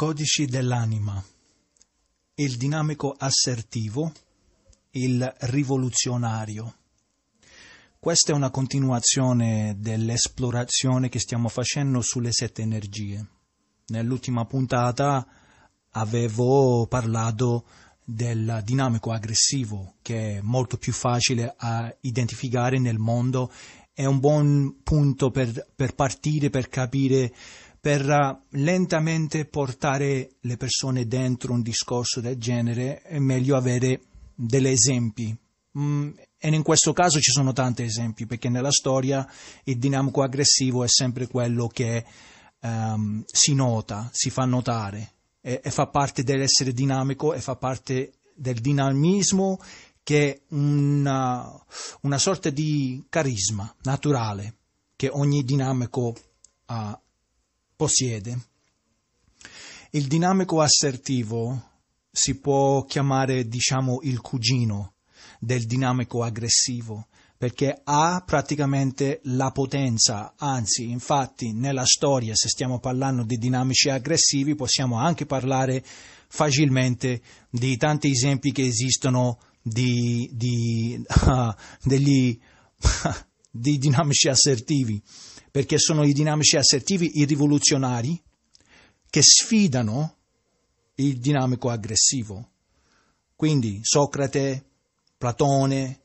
Codici dell'anima. Il dinamico assertivo, il rivoluzionario. Questa è una continuazione dell'esplorazione che stiamo facendo sulle sette energie. Nell'ultima puntata avevo parlato del dinamico aggressivo, che è molto più facile a identificare nel mondo. È un buon punto per, per partire, per capire per uh, lentamente portare le persone dentro un discorso del genere è meglio avere degli esempi. Mm, e in questo caso ci sono tanti esempi, perché nella storia il dinamico aggressivo è sempre quello che um, si nota, si fa notare e, e fa parte dell'essere dinamico e fa parte del dinamismo che è una, una sorta di carisma naturale che ogni dinamico ha possiede. Il dinamico assertivo si può chiamare, diciamo, il cugino del dinamico aggressivo, perché ha praticamente la potenza, anzi, infatti, nella storia, se stiamo parlando di dinamici aggressivi, possiamo anche parlare facilmente di tanti esempi che esistono di, di, uh, degli, di dinamici assertivi perché sono i dinamici assertivi, i rivoluzionari, che sfidano il dinamico aggressivo. Quindi Socrate, Platone,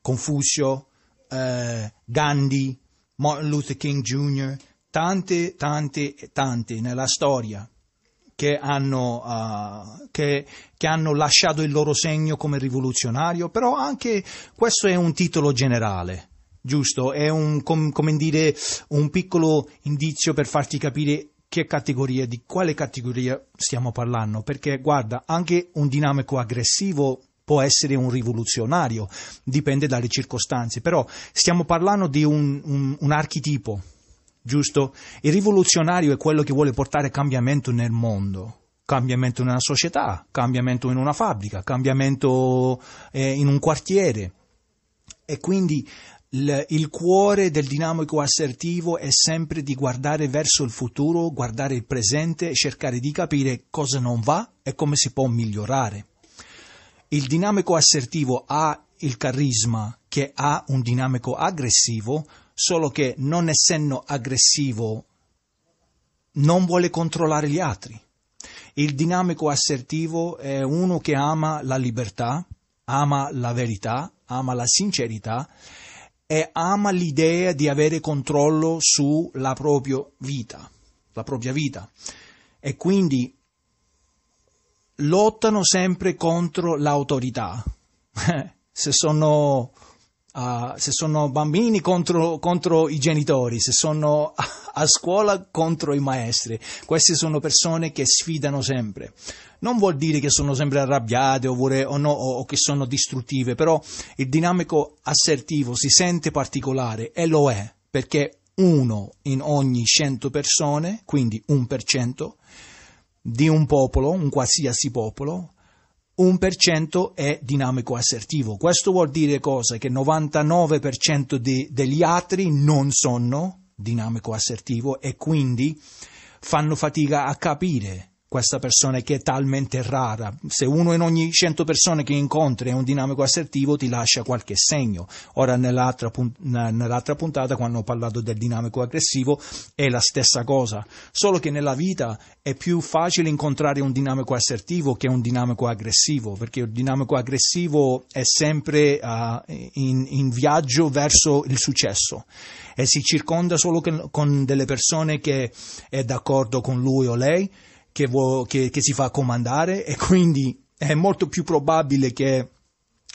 Confusio, eh, Gandhi, Martin Luther King Jr., tante, tante, tante nella storia che hanno, uh, che, che hanno, lasciato il loro segno come rivoluzionario, però anche questo è un titolo generale giusto? È un, com, dire, un piccolo indizio per farti capire che categoria, di quale categoria stiamo parlando, perché guarda, anche un dinamico aggressivo può essere un rivoluzionario, dipende dalle circostanze, però stiamo parlando di un, un, un archetipo, giusto? Il rivoluzionario è quello che vuole portare cambiamento nel mondo, cambiamento una società, cambiamento in una fabbrica, cambiamento eh, in un quartiere. E quindi il, il, cuore del dinamico assertivo è sempre di guardare verso il futuro, guardare il presente e cercare di capire cosa non va e come si può migliorare. Il dinamico assertivo ha il carisma che ha un dinamico aggressivo, solo che non essendo aggressivo non vuole controllare gli altri. Il dinamico assertivo è uno che ama la libertà, ama la verità, ama la sincerità e ama l'idea di avere controllo sulla propria vita, la propria vita. E quindi lottano sempre contro l'autorità. se sono Uh, se sono bambini contro, contro, i genitori, se sono a, a, scuola contro i maestri. Queste sono persone che sfidano sempre. Non vuol dire che sono sempre arrabbiate oppure, o, no, o, che sono distruttive, però il dinamico assertivo si sente particolare e lo è perché uno in ogni cento persone, quindi un per cento, di un popolo, un qualsiasi popolo, un per cento è dinamico assertivo. Questo vuol dire cosa? Che il 99% di, degli altri non sono dinamico assertivo e quindi fanno fatica a capire questa persona che è talmente rara. Se uno in ogni 100 persone che incontri è un dinamico assertivo, ti lascia qualche segno. Ora, nell'altra, nell'altra puntata, quando ho parlato del dinamico aggressivo, è la stessa cosa. Solo che nella vita è più facile incontrare un dinamico assertivo che un dinamico aggressivo, perché il dinamico aggressivo è sempre uh, in, in, viaggio verso il successo e si circonda solo con, con delle persone che è d'accordo con lui o lei che, vuo, che, che si fa comandare e quindi è molto più probabile che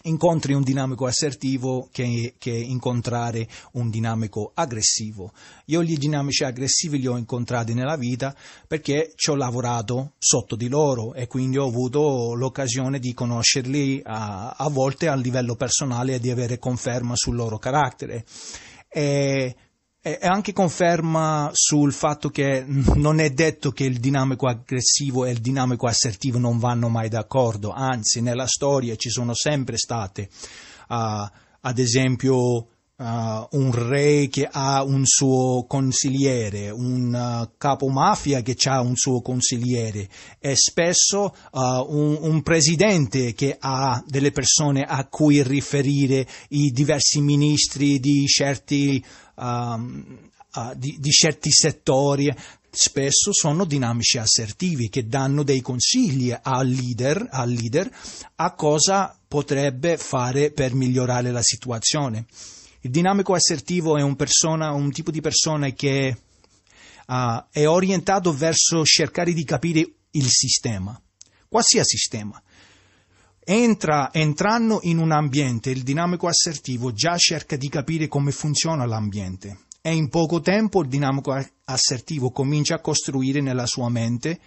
incontri un dinamico assertivo che, che, incontrare un dinamico aggressivo. Io gli dinamici aggressivi li ho incontrati nella vita perché ci ho lavorato sotto di loro e quindi ho avuto l'occasione di conoscerli a, a volte a livello personale e di avere conferma sul loro carattere. E e anche conferma sul fatto che non è detto che il dinamico aggressivo e il dinamico assertivo non vanno mai d'accordo, anzi nella storia ci sono sempre state, uh, ad esempio, uh, un re che ha un suo consigliere, un uh, capo mafia che ha un suo consigliere e spesso uh, un, un, presidente che ha delle persone a cui riferire i diversi ministri di certi, um, di, di certi settori spesso sono dinamici assertivi che danno dei consigli al leader, al leader a cosa potrebbe fare per migliorare la situazione. Il dinamico assertivo è un, persona, un tipo di persona che uh, è orientato verso cercare di capire il sistema, qualsiasi sistema. Entra, entrando in un ambiente, il dinamico assertivo già cerca di capire come funziona l'ambiente e in poco tempo il dinamico assertivo comincia a costruire nella sua mente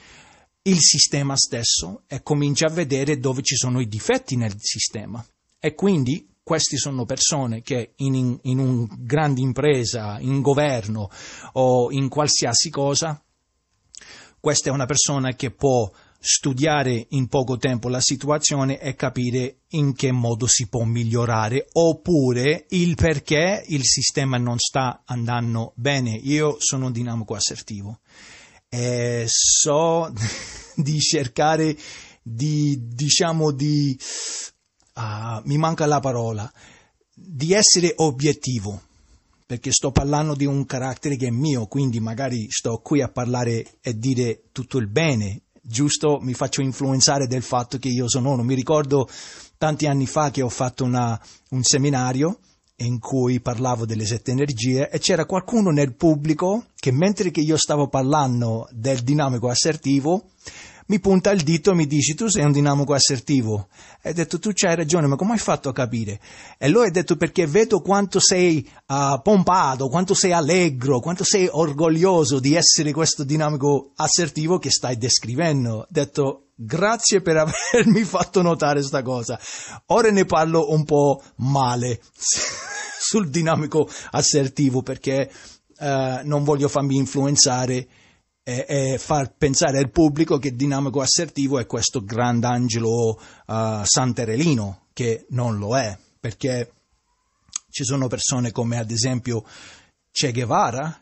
il sistema stesso e comincia a vedere dove ci sono i difetti nel sistema. E quindi queste sono persone che in, in una grande impresa, in governo o in qualsiasi cosa, questa è una persona che può studiare in poco tempo la situazione e capire in che modo si può migliorare oppure il perché il sistema non sta andando bene. Io sono dinamico assertivo e so di cercare di, diciamo, di uh, mi manca la parola, di essere obiettivo, perché sto parlando di un carattere che è mio, quindi magari sto qui a parlare e dire tutto il bene, giusto? Mi faccio influenzare del fatto che io sono uno. Mi ricordo tanti anni fa che ho fatto una, un seminario in cui parlavo delle sette energie e c'era qualcuno nel pubblico che mentre che io stavo parlando del dinamico assertivo mi punta il dito e mi dice tu sei un dinamico assertivo. E ho detto tu c'hai ragione, ma come hai fatto a capire? E lui ha detto perché vedo quanto sei uh, pompato, quanto sei allegro, quanto sei orgoglioso di essere questo dinamico assertivo che stai descrivendo. Ho detto grazie per avermi fatto notare questa cosa. Ora ne parlo un po' male sul dinamico assertivo perché uh, non voglio farmi influenzare e, e, far pensare al pubblico che dinamico assertivo è questo grandangelo uh, santerelino, che non lo è, perché ci sono persone come ad esempio Che Guevara,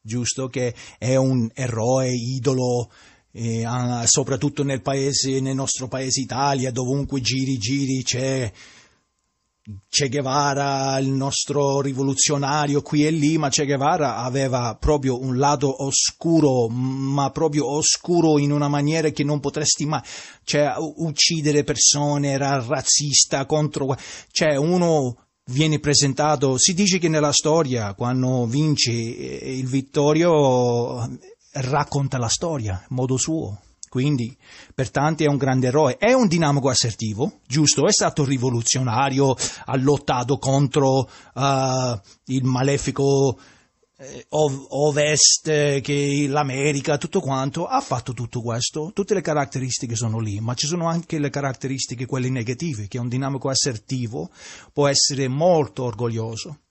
giusto, che è un eroe, idolo, eh, soprattutto nel paese, nel nostro paese Italia, dovunque giri, giri, c'è Che Guevara, il nostro rivoluzionario qui e lì, ma Che Guevara aveva proprio un lato oscuro, ma proprio oscuro in una maniera che non potresti mai, cioè uccidere persone, era razzista contro, cioè uno viene presentato, si dice che nella storia quando vince il Vittorio racconta la in modo suo quindi per tanti è un grande eroe, è un dinamico assertivo, giusto? È stato rivoluzionario, ha lottato contro uh, il malefico eh, ovest, che l'America, tutto quanto, ha fatto tutto questo, tutte le caratteristiche sono lì, ma ci sono anche le caratteristiche, quelle negative, che un dinamico assertivo può essere molto orgoglioso,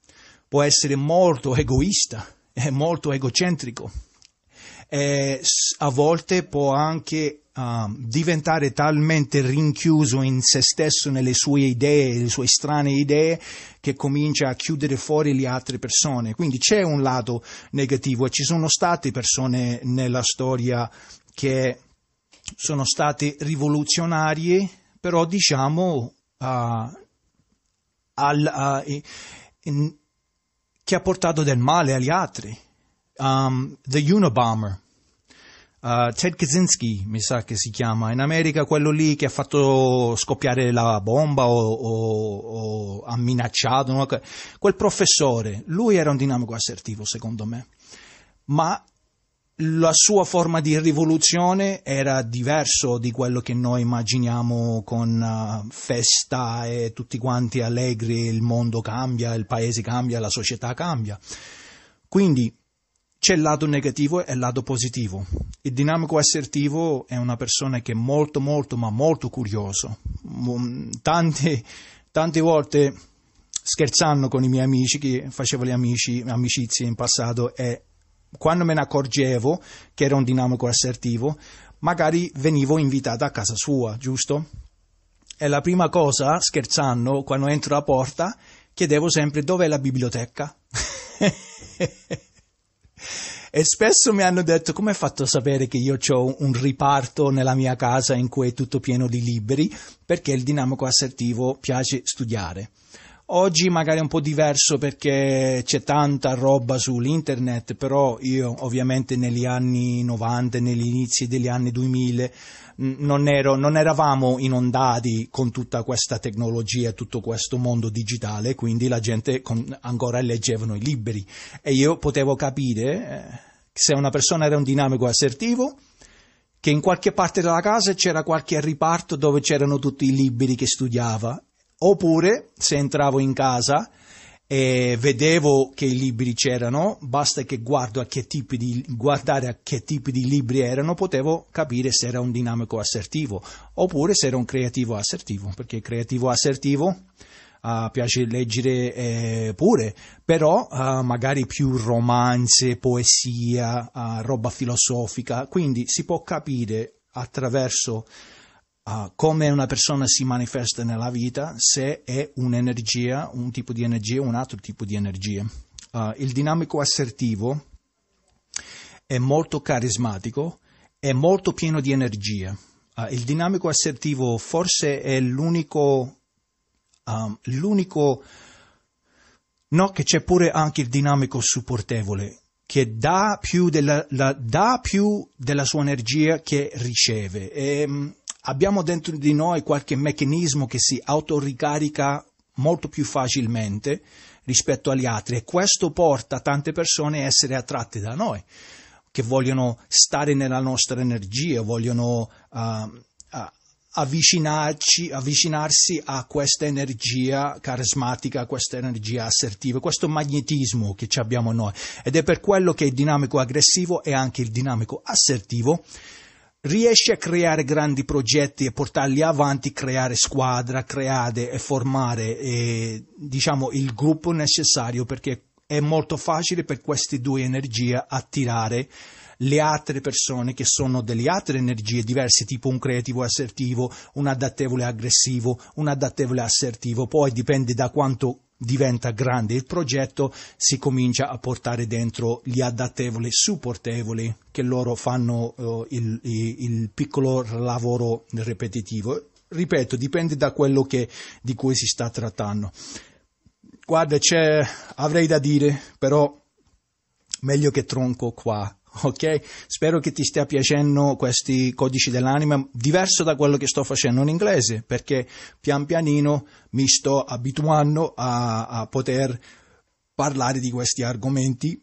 può essere molto egoista, è molto egocentrico eh, a volte può anche uh, diventare talmente rinchiuso in se stesso, nelle sue idee, le sue strane idee, che comincia a chiudere fuori le altre persone. Quindi c'è un lato negativo e ci sono state persone nella storia che sono state rivoluzionarie, però diciamo uh, al, uh, in, che ha portato del male agli altri. Um, the Unabomber, Uh, Ted Kaczynski, mi sa che si chiama, in America quello lì che ha fatto scoppiare la bomba o, o, o ha minacciato, no? quel professore, lui era un dinamico assertivo secondo me, ma la sua forma di rivoluzione era diverso di quello che noi immaginiamo con uh, festa e tutti quanti allegri, il mondo cambia, il paese cambia, la società cambia. Quindi c'è il lato negativo e il lato positivo. Il dinamico assertivo è una persona che è molto, molto, ma molto curioso. Tante, tante volte scherzando con i miei amici, che facevo le amici, amicizie in passato, e quando me ne accorgevo che era un dinamico assertivo, magari venivo invitato a casa sua, giusto? E la prima cosa, scherzando, quando entro a porta, chiedevo sempre dov'è la biblioteca? e spesso mi hanno detto come hai fatto a sapere che io ho un riparto nella mia casa in cui è tutto pieno di libri, perché il dinamico assertivo piace studiare. Oggi magari è un po' diverso perché c'è tanta roba sull'internet, però io ovviamente negli anni 90, negli inizi degli anni 2000 non, ero, non eravamo inondati con tutta questa tecnologia, tutto questo mondo digitale, quindi la gente con, ancora leggevano i libri. E io potevo capire eh, se una persona era un dinamico assertivo che in qualche parte della casa c'era qualche riparto dove c'erano tutti i libri che studiava Oppure, se entravo in casa e vedevo che i libri c'erano, basta che guardo a che tipi di, guardare a che tipi di libri erano, potevo capire se era un dinamico assertivo, oppure se era un creativo assertivo, perché creativo assertivo Uh, piace leggere eh, pure, però uh, magari più romanze, poesia, uh, roba filosofica, quindi si può capire attraverso uh, come una persona si manifesta nella vita, se è un'energia, un tipo di energia o un altro tipo di energia. Uh, il dinamico assertivo è molto carismatico, è molto pieno di energia. Uh, il dinamico assertivo forse è l'unico, um, l'unico, no, che c'è pure anche il dinamico supportevole, che dà più della, la, dà più della sua energia che riceve. E, um, abbiamo dentro di noi qualche meccanismo che si autoricarica molto più facilmente rispetto agli altri e questo porta tante persone a essere attratte da noi, che vogliono stare nella nostra energia, vogliono uh, avvicinarsi a questa energia carismatica, a questa energia assertiva, questo magnetismo che abbiamo noi. Ed è per quello che il dinamico aggressivo è anche il dinamico assertivo riesce a creare grandi progetti e portarli avanti, creare squadra, creare e formare eh, diciamo, il gruppo necessario perché è molto facile per queste due energie attirare le altre persone che sono delle altre energie diverse, tipo un creativo assertivo, un adattevole aggressivo, un adattevole assertivo, poi dipende da quanto diventa grande il progetto, si comincia a portare dentro gli adattevoli supportevoli che loro fanno uh, il, il, piccolo lavoro ripetitivo. Ripeto, dipende da quello che, di cui si sta trattando. Guarda, avrei da dire, però meglio che tronco qua ok? Spero che ti stia piacendo questi codici dell'anima, diverso da quello che sto facendo in inglese, perché pian pianino mi sto abituando a, a poter parlare di questi argomenti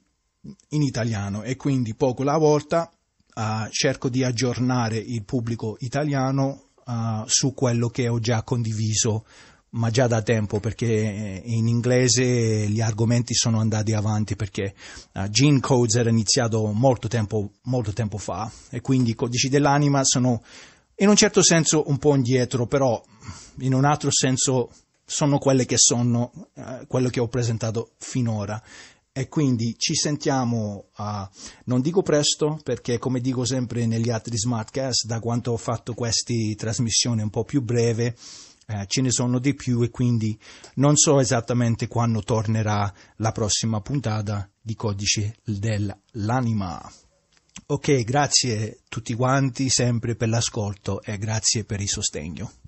in italiano e quindi poco alla volta uh, cerco di aggiornare il pubblico italiano uh, su quello che ho già condiviso ma già da tempo perché eh, in inglese gli argomenti sono andati avanti perché uh, Gene Codes era iniziato molto tempo, molto tempo fa e quindi i codici dell'anima sono in un certo senso un po' indietro, però in un altro senso sono quelle che sono, uh, quello che ho presentato finora. E quindi ci sentiamo, uh, non dico presto, perché come dico sempre negli altri Smartcast, da quanto ho fatto queste trasmissioni un po' più breve, eh, ce ne sono di più e quindi non so esattamente quando tornerà la prossima puntata di Codice dell'Anima. Ok, grazie a tutti quanti sempre per l'ascolto e grazie per il sostegno.